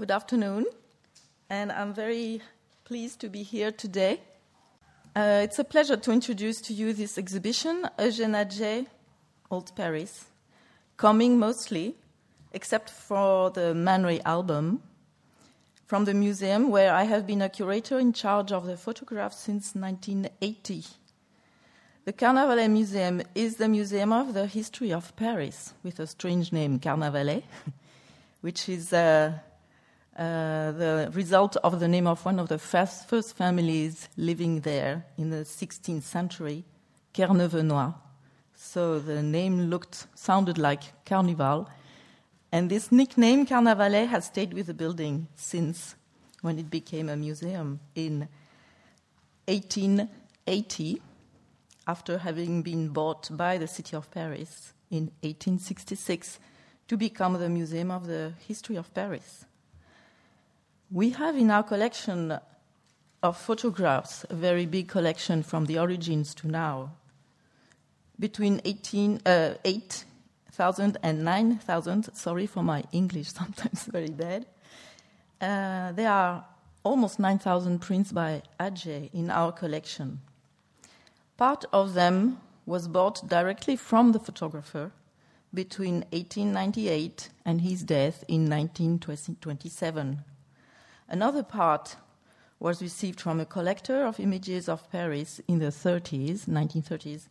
Good afternoon, and I'm very pleased to be here today. Uh, it's a pleasure to introduce to you this exhibition, Eugène Atget, Old Paris, coming mostly, except for the Man Ray album, from the museum where I have been a curator in charge of the photographs since 1980. The Carnavalet Museum is the museum of the history of Paris, with a strange name, Carnavalet, which is uh, uh, the result of the name of one of the first, first families living there in the 16th century, Kernevenoy. So the name looked, sounded like Carnival. And this nickname, Carnavalet, has stayed with the building since when it became a museum in 1880, after having been bought by the city of Paris in 1866 to become the Museum of the History of Paris. We have in our collection of photographs a very big collection from the origins to now. Between 18, uh, 8,000 and 9,000, sorry for my English, sometimes very bad. Uh, there are almost 9,000 prints by Atget in our collection. Part of them was bought directly from the photographer between 1898 and his death in 1927. Another part was received from a collector of images of Paris in the 30s, 1930s,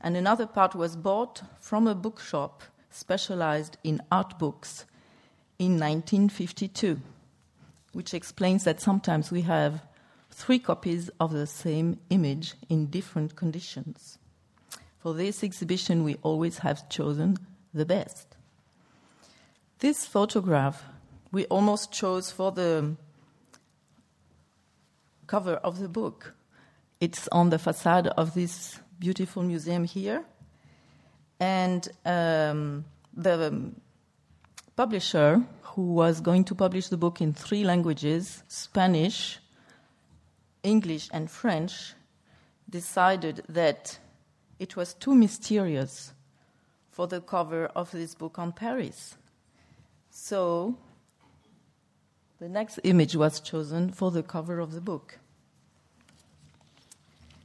and another part was bought from a bookshop specialized in art books in 1952, which explains that sometimes we have three copies of the same image in different conditions. For this exhibition, we always have chosen the best. This photograph we almost chose for the cover of the book. It's on the facade of this beautiful museum here. And um, the publisher, who was going to publish the book in three languages Spanish, English, and French, decided that it was too mysterious for the cover of this book on Paris. So the next image was chosen for the cover of the book.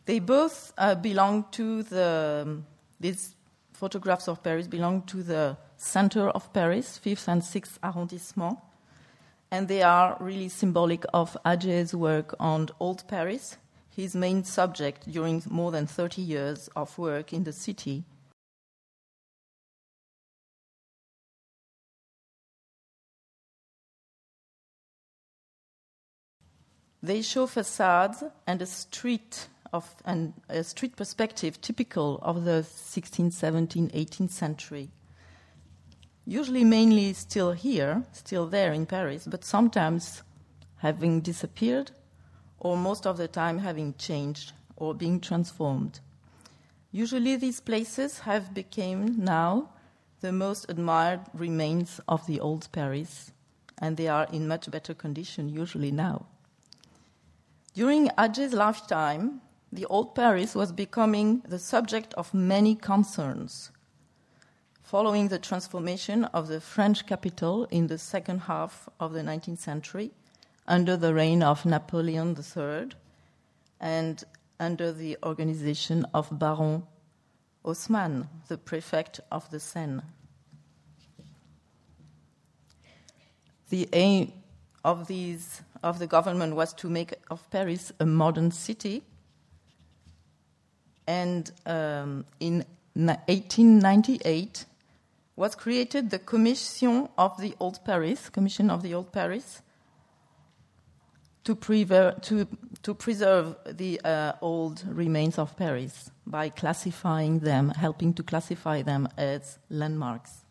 They both uh, belong to the, um, these photographs of Paris belong to the center of Paris, 5th and 6th arrondissement, and they are really symbolic of Atget's work on Old Paris, his main subject during more than 30 years of work in the city They show facades and a street of a street perspective typical of the 16th, 17th, 18th century. Usually, mainly still here, still there in Paris, but sometimes having disappeared, or most of the time having changed or being transformed. Usually, these places have become now the most admired remains of the old Paris, and they are in much better condition usually now. During Atget's lifetime, the old Paris was becoming the subject of many concerns. Following the transformation of the French capital in the second half of the 19th century, under the reign of Napoleon III, and under the organization of Baron Haussmann, the prefect of the Seine. The aim of these of the government was to make of Paris a modern city. And um, in 1898 was created the Commission of the Old Paris, Commission of the Old Paris, to, prever- to, to preserve the uh, old remains of Paris by classifying them, helping to classify them as landmarks.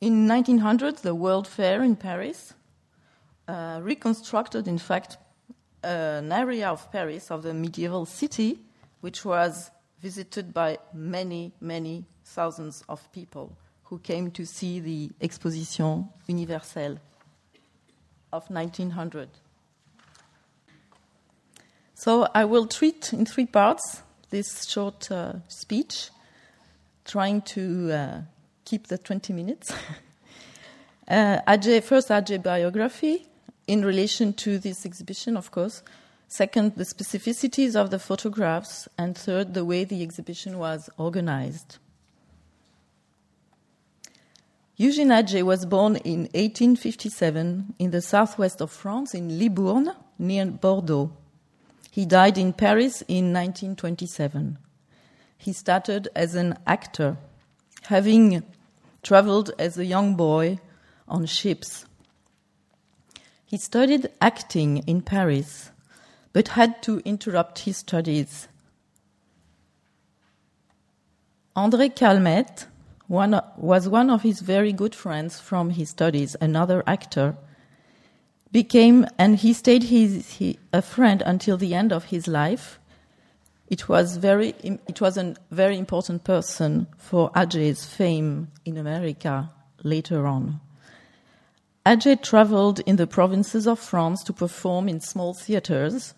In 1900, the World Fair in Paris uh, reconstructed, in fact, an area of Paris, of the medieval city, which was visited by many, many thousands of people who came to see the Exposition Universelle of 1900. So I will treat in three parts this short uh, speech, trying to uh, keep the 20 minutes. Uh, Atget, first, Atget biography in relation to this exhibition, of course. Second, the specificities of the photographs. And third, the way the exhibition was organized. Eugène Atget was born in 1857 in the southwest of France, in Libourne, near Bordeaux. He died in Paris in 1927. He started as an actor, having traveled as a young boy on ships. He studied acting in Paris, but had to interrupt his studies. André Calmette one, was one of his very good friends from his studies, another actor, became, and he stayed his, he, a friend until the end of his life. It was, very, it was a very important person for Atget's fame in America later on. Atget traveled in the provinces of France to perform in small theaters.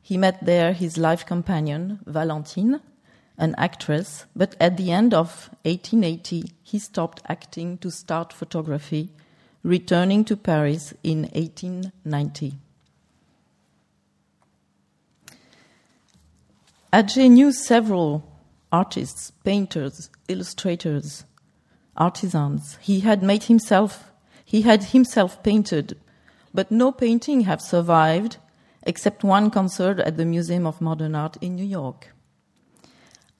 He met there his life companion, Valentine, an actress, but at the end of 1880, he stopped acting to start photography, returning to Paris in 1890. Atget knew several artists, painters, illustrators, artisans. He had made himself, he had himself painted, but no painting have survived except one concert at the Museum of Modern Art in New York.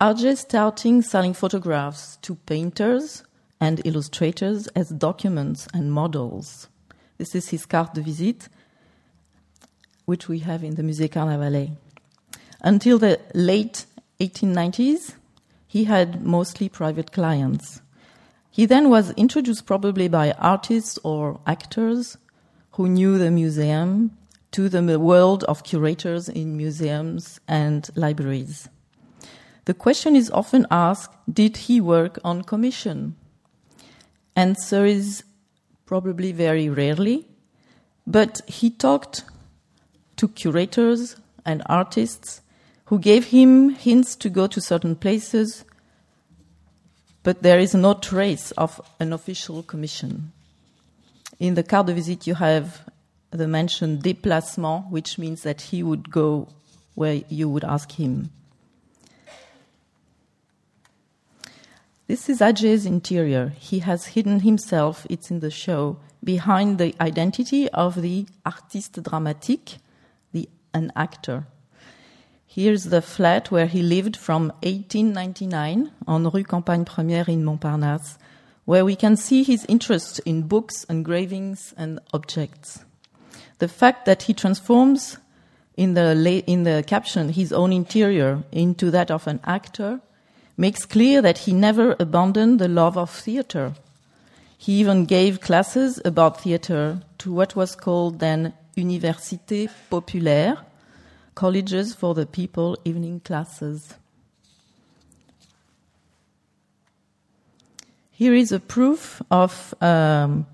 Atget starting selling photographs to painters and illustrators as documents and models. This is his carte de visite, which we have in the Musée Carnavalet. Until the late 1890s, he had mostly private clients. He then was introduced probably by artists or actors who knew the museum to the world of curators in museums and libraries. The question is often asked Did he work on commission? Answer is probably very rarely, but he talked to curators and artists who gave him hints to go to certain places, but there is no trace of an official commission. In the carte de visite, you have the mention déplacement, which means that he would go where you would ask him. This is Atget's interior. He has hidden himself, it's in the show, behind the identity of the artiste dramatique, the, an actor. Here's the flat where he lived from 1899 on Rue Campagne Première in Montparnasse, where we can see his interest in books, engravings, and objects. The fact that he transforms in the, in the caption his own interior into that of an actor makes clear that he never abandoned the love of theater. He even gave classes about theater to what was called then Université Populaire, colleges for the people evening classes. Here is a proof of um,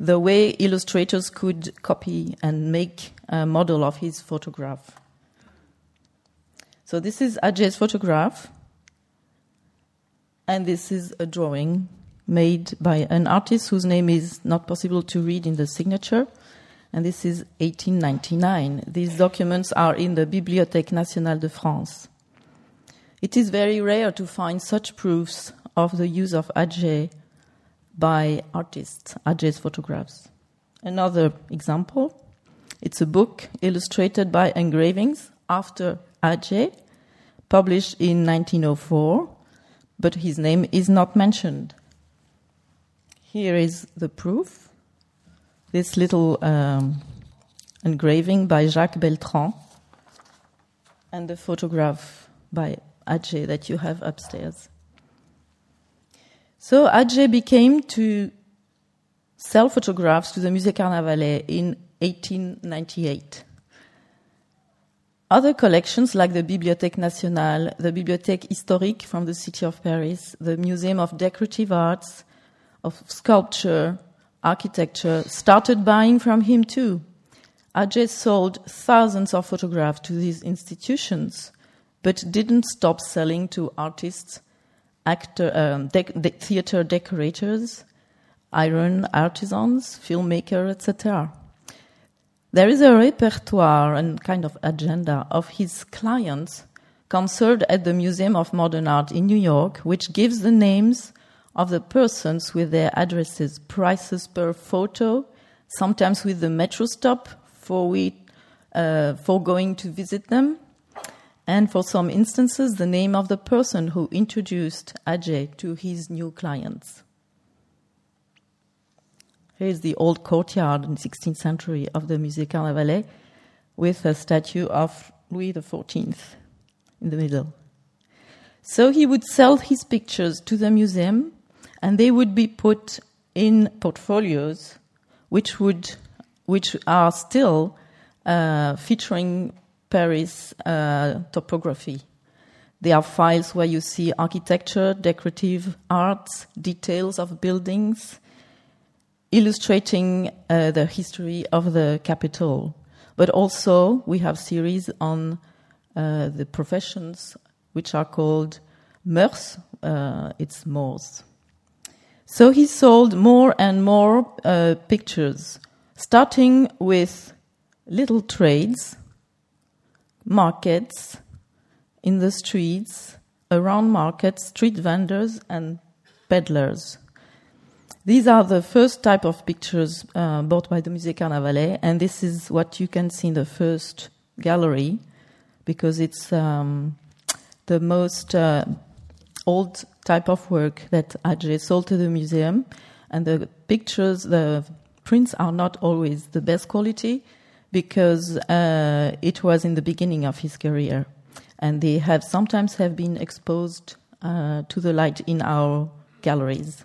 the way illustrators could copy and make a model of his photograph. So this is Atget's photograph. And this is a drawing made by an artist whose name is not possible to read in the signature. And this is 1899. These documents are in the Bibliothèque nationale de France. It is very rare to find such proofs of the use of Atget by artists, Atget's photographs. Another example, it's a book illustrated by engravings after Atget, published in 1904 but his name is not mentioned. Here is the proof this little um, engraving by Jacques Beltran and the photograph by Atget that you have upstairs. So Atget became to sell photographs to the Musée Carnavalet in 1898. Other collections like the Bibliothèque Nationale, the Bibliothèque Historique from the city of Paris, the Museum of Decorative Arts, of Sculpture, Architecture, started buying from him too. Atget sold thousands of photographs to these institutions, but didn't stop selling to artists, actor, um, de- theater decorators, iron artisans, filmmakers, etc. There is a repertoire and kind of agenda of his clients conserved at the Museum of Modern Art in New York, which gives the names of the persons with their addresses, prices per photo, sometimes with the metro stop for, we, uh, for going to visit them, and for some instances, the name of the person who introduced Atget to his new clients. Here is the old courtyard in the 16th century of the Musée Carnavalet with a statue of Louis XIV in the middle. So he would sell his pictures to the museum and they would be put in portfolios which would which are still uh, featuring Paris uh, topography. They are files where you see architecture, decorative arts, details of buildings, illustrating uh, the history of the capital. But also, we have series on uh, the professions, which are called mœurs, uh, it's mores. So he sold more and more uh, pictures, starting with little trades, markets, in the streets, around markets, street vendors, and peddlers. These are the first type of pictures uh, bought by the Musée Carnavalet, and this is what you can see in the first gallery, because it's um, the most uh, old type of work that Atget sold to the museum, and the pictures, the prints are not always the best quality, because uh, it was in the beginning of his career, and they have sometimes have been exposed uh, to the light in our galleries.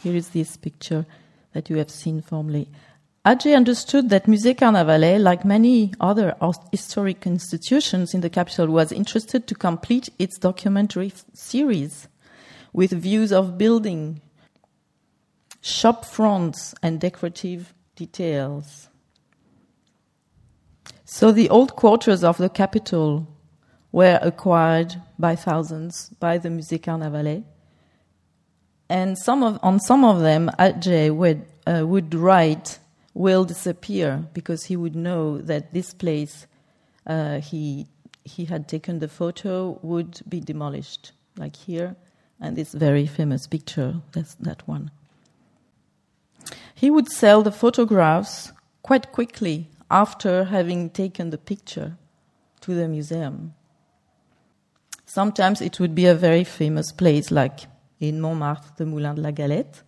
Here is this picture that you have seen formerly. Atget understood that Musée Carnavalet, like many other historic institutions in the capital, was interested to complete its documentary series with views of building, shop fronts, and decorative details. So the old quarters of the capital were acquired by thousands by the Musée Carnavalet. And some of, on some of them, Atget would, uh, would write, will disappear, because he would know that this place uh, he, he had taken the photo would be demolished, like here, and this very famous picture, that's that one. He would sell the photographs quite quickly after having taken the picture to the museum. Sometimes it would be a very famous place like in Montmartre, the Moulin de la Galette.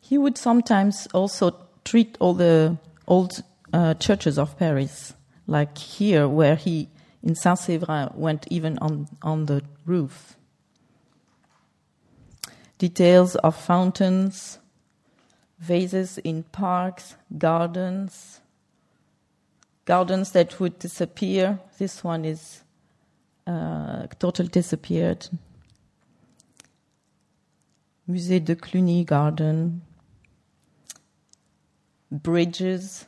He would sometimes also treat all the old uh, churches of Paris, like here, where he in Saint Séverin went even on, on the roof. Details of fountains, vases in parks, gardens, gardens that would disappear. This one is uh, totally disappeared. Musée de Cluny Garden, bridges,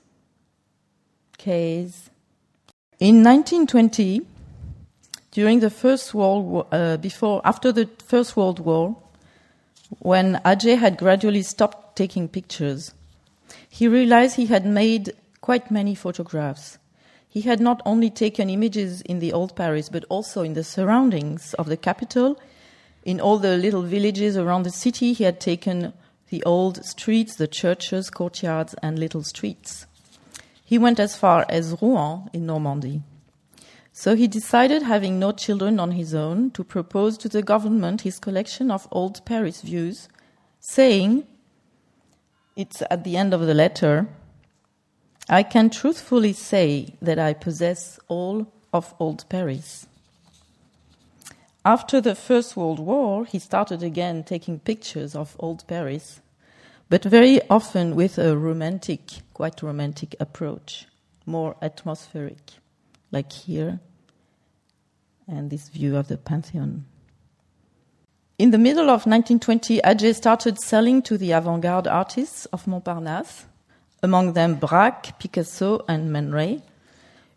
quays. In 1920, during the First World War, uh, before after the First World War, when Atget had gradually stopped taking pictures, he realized he had made quite many photographs. He had not only taken images in the old Paris, but also in the surroundings of the capital. In all the little villages around the city, he had taken the old streets, the churches, courtyards, and little streets. He went as far as Rouen in Normandy. So he decided, having no children on his own, to propose to the government his collection of old Paris views, saying, it's at the end of the letter, I can truthfully say that I possess all of old Paris. After the First World War, he started again taking pictures of old Paris, but very often with a romantic, quite romantic approach, more atmospheric, like here and this view of the Pantheon. In the middle of 1920, Atget started selling to the avant garde artists of Montparnasse, among them Braque, Picasso, and Man Ray.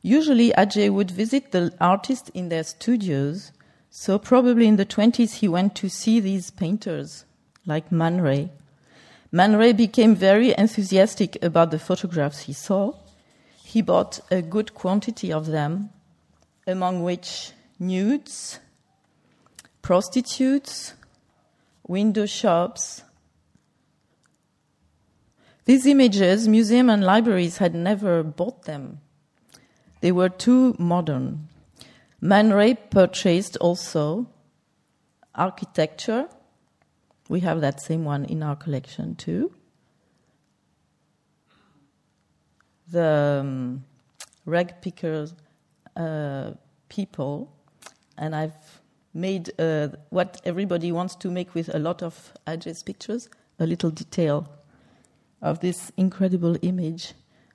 Usually, Atget would visit the artists in their studios So, probably in the 20s, he went to see these painters like Man Ray. Man Ray became very enthusiastic about the photographs he saw. He bought a good quantity of them, among which nudes, prostitutes, window shops. These images, museums and libraries had never bought them. They were too modern. Man Ray purchased also architecture. We have that same one in our collection too. The um, rag pickers uh, people, and I've made uh, what everybody wants to make with a lot of Atget's pictures, a little detail of this incredible image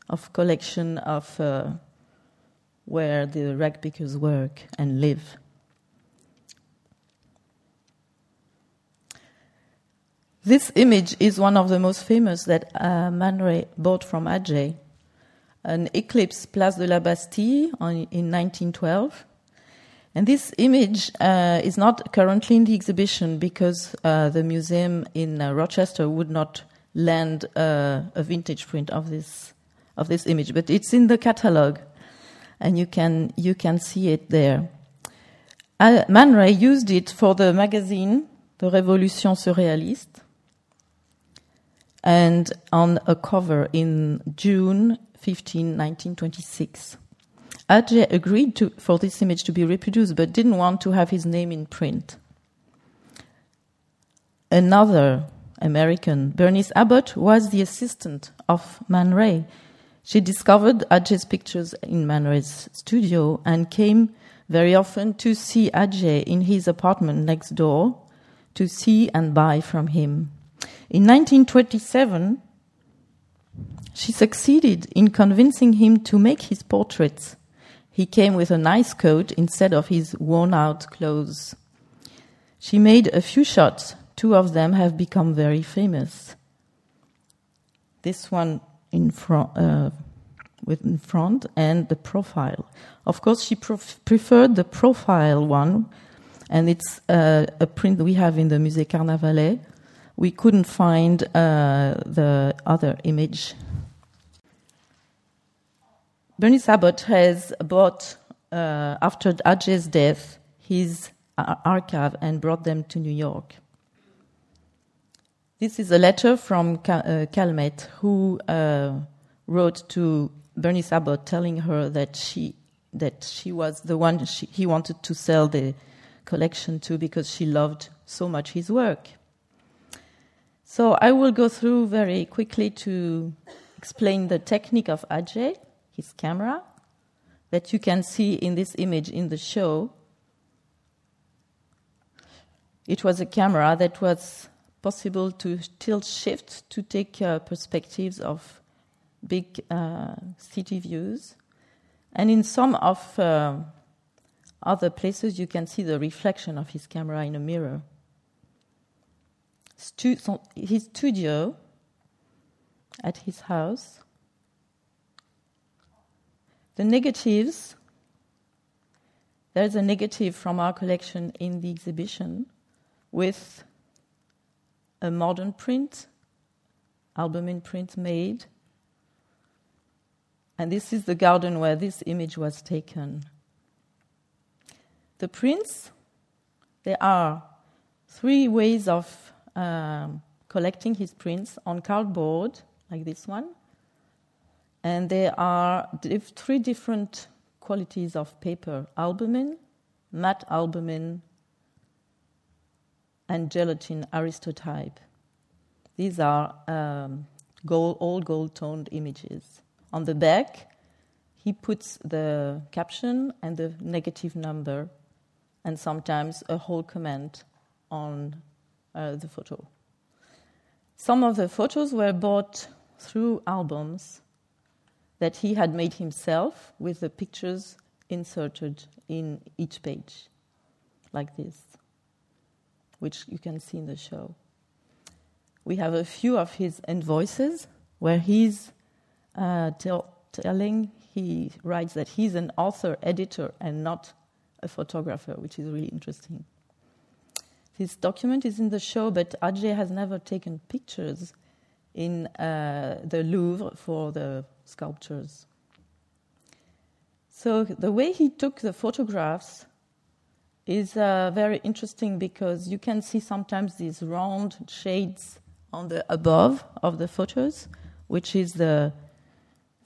of collection of uh, where the rag pickers work and live. This image is one of the most famous that uh, bought from Atget. An eclipse Place de la Bastille on, in 1912. And this image uh, is not currently in the exhibition because uh, the museum in uh, Rochester would not lend uh, a vintage print of this of this image, but it's in the catalog and you can you can see it there. Man Ray used it for the magazine, the Révolution Surréaliste, and on a cover in June 15, 1926. Atget agreed to, for this image to be reproduced, but didn't want to have his name in print. Another American, Bernice Abbott, was the assistant of Man Ray. She discovered Atget's pictures in Man Ray's studio and came very often to see Atget in his apartment next door to see and buy from him. In 1927, she succeeded in convincing him to make his portraits. He came with a nice coat instead of his worn out clothes. She made a few shots. Two of them have become very famous. This one in front, uh, with in front and the profile. Of course, she preferred the profile one, and it's uh, a print we have in the Musée Carnavalet. We couldn't find uh, the other image. Bernice Abbott has bought, uh, after Atget's death, his archive and brought them to New York. This is a letter from uh, Calmette, who uh, wrote to Bernice Abbott telling her that she that she was the one she, he wanted to sell the collection to because she loved so much his work. So I will go through very quickly to explain the technique of Atget, his camera, that you can see in this image in the show. It was a camera that was possible to tilt shift to take uh, perspectives of big uh, city views. And in some of uh, other places, you can see the reflection of his camera in a mirror. Stu- his studio at his house. The negatives, there's a negative from our collection in the exhibition with a modern print, albumen print made. And this is the garden where this image was taken. The prints, there are three ways of um, collecting his prints on cardboard, like this one. And there are three different qualities of paper albumen, matte albumen, and gelatin aristotype. These are um, gold, all gold toned images. On the back, he puts the caption and the negative number, and sometimes a whole comment on uh, the photo. Some of the photos were bought through albums that he had made himself with the pictures inserted in each page, like this which you can see in the show. We have a few of his invoices where he's uh, tell, telling, he writes that he's an author, editor, and not a photographer, which is really interesting. This document is in the show, but Atget has never taken pictures in uh, the Louvre for the sculptures. So the way he took the photographs is uh, very interesting because you can see sometimes these round shades on the above of the photos, which is the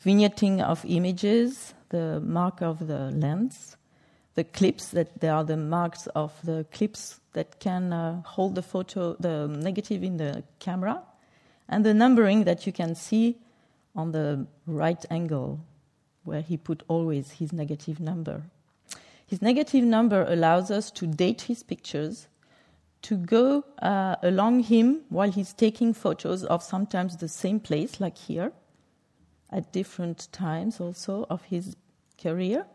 vignetting of images, the mark of the lens, the clips that they are the marks of the clips that can uh, hold the photo, the negative in the camera, and the numbering that you can see on the right angle, where he put always his negative number. His negative number allows us to date his pictures, to go uh, along him while he's taking photos of sometimes the same place, like here, at different times also of his career.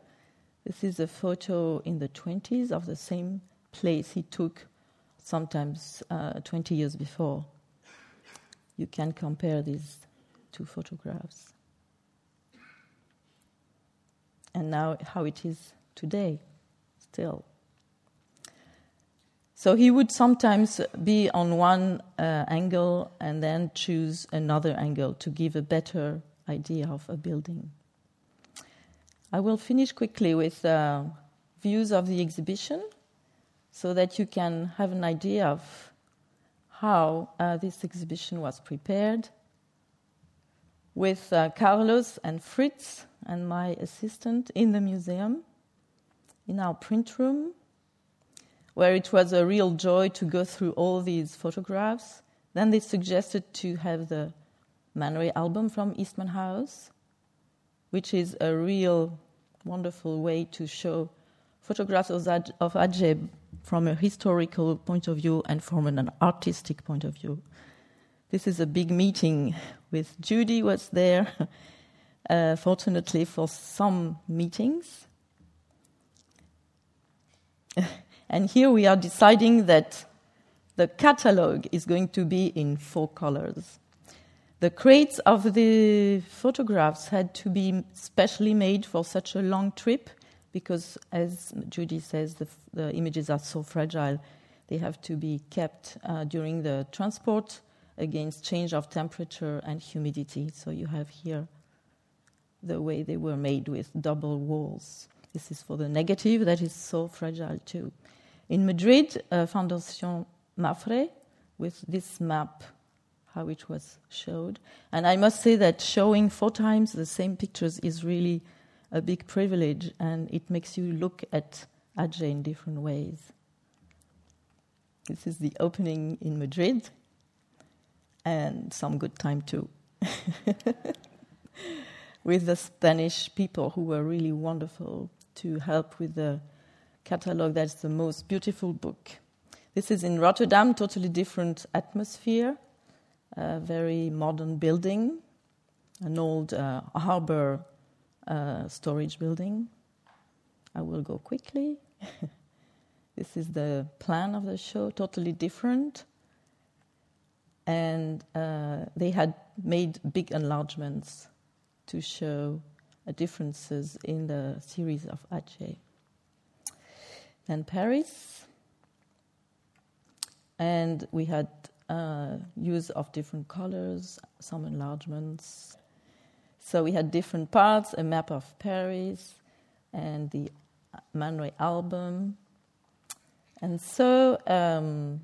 This is a photo in the 20s of the same place he took sometimes uh, 20 years before. You can compare these two photographs. And now, how it is today, still. So he would sometimes be on one uh, angle and then choose another angle to give a better idea of a building. I will finish quickly with uh, views of the exhibition so that you can have an idea of how uh, this exhibition was prepared with uh, Carlos and Fritz and my assistant in the museum, in our print room, where it was a real joy to go through all these photographs. Then they suggested to have the Man Ray album from Eastman House, which is a real wonderful way to show photographs of, of Atget from a historical point of view and from an artistic point of view. This is a big meeting with Judy was there, uh, fortunately for some meetings. and here we are deciding that the catalog is going to be in four colors. The crates of the photographs had to be specially made for such a long trip because, as Judy says, the, the images are so fragile. They have to be kept uh, during the transport against change of temperature and humidity. So you have here the way they were made with double walls. This is for the negative that is so fragile too. In Madrid, uh, Fundación Mapfre, with this map, how it was showed. And I must say that showing four times the same pictures is really a big privilege and it makes you look at Atget in different ways. This is the opening in Madrid and some good time too. with the Spanish people who were really wonderful to help with the catalog. That's the most beautiful book. This is in Rotterdam, totally different atmosphere, a very modern building, an old uh, harbor uh, storage building. I will go quickly. this is the plan of the show, totally different. And uh, they had made big enlargements to show uh, differences in the series of Atget. Then Paris, and we had uh, use of different colors, some enlargements, so we had different parts a map of Paris and the Man Ray album. And so um,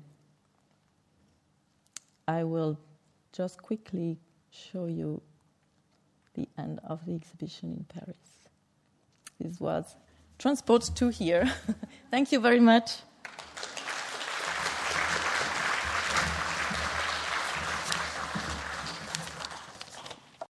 I will just quickly show you the end of the exhibition in Paris. This was transport to here. Thank you very much.